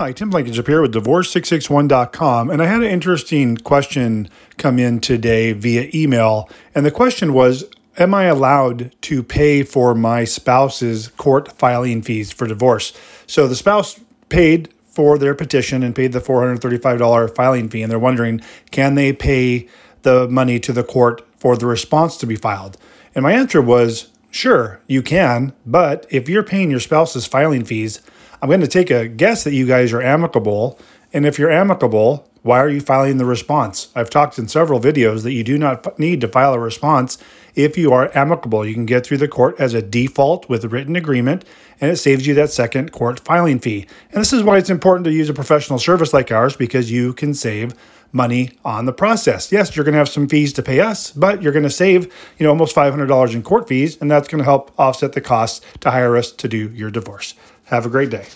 Hi, Tim Blankenship here with Divorce661.com. And I had an interesting question come in today via email. And the question was Am I allowed to pay for my spouse's court filing fees for divorce? So the spouse paid for their petition and paid the $435 filing fee. And they're wondering can they pay the money to the court for the response to be filed? And my answer was sure, you can. But if you're paying your spouse's filing fees, I'm going to take a guess that you guys are amicable. And if you're amicable, why are you filing the response? I've talked in several videos that you do not need to file a response if you are amicable. You can get through the court as a default with a written agreement, and it saves you that second court filing fee. And this is why it's important to use a professional service like ours because you can save money on the process. Yes, you're going to have some fees to pay us, but you're going to save, you know, almost $500 in court fees, and that's going to help offset the costs to hire us to do your divorce. Have a great day.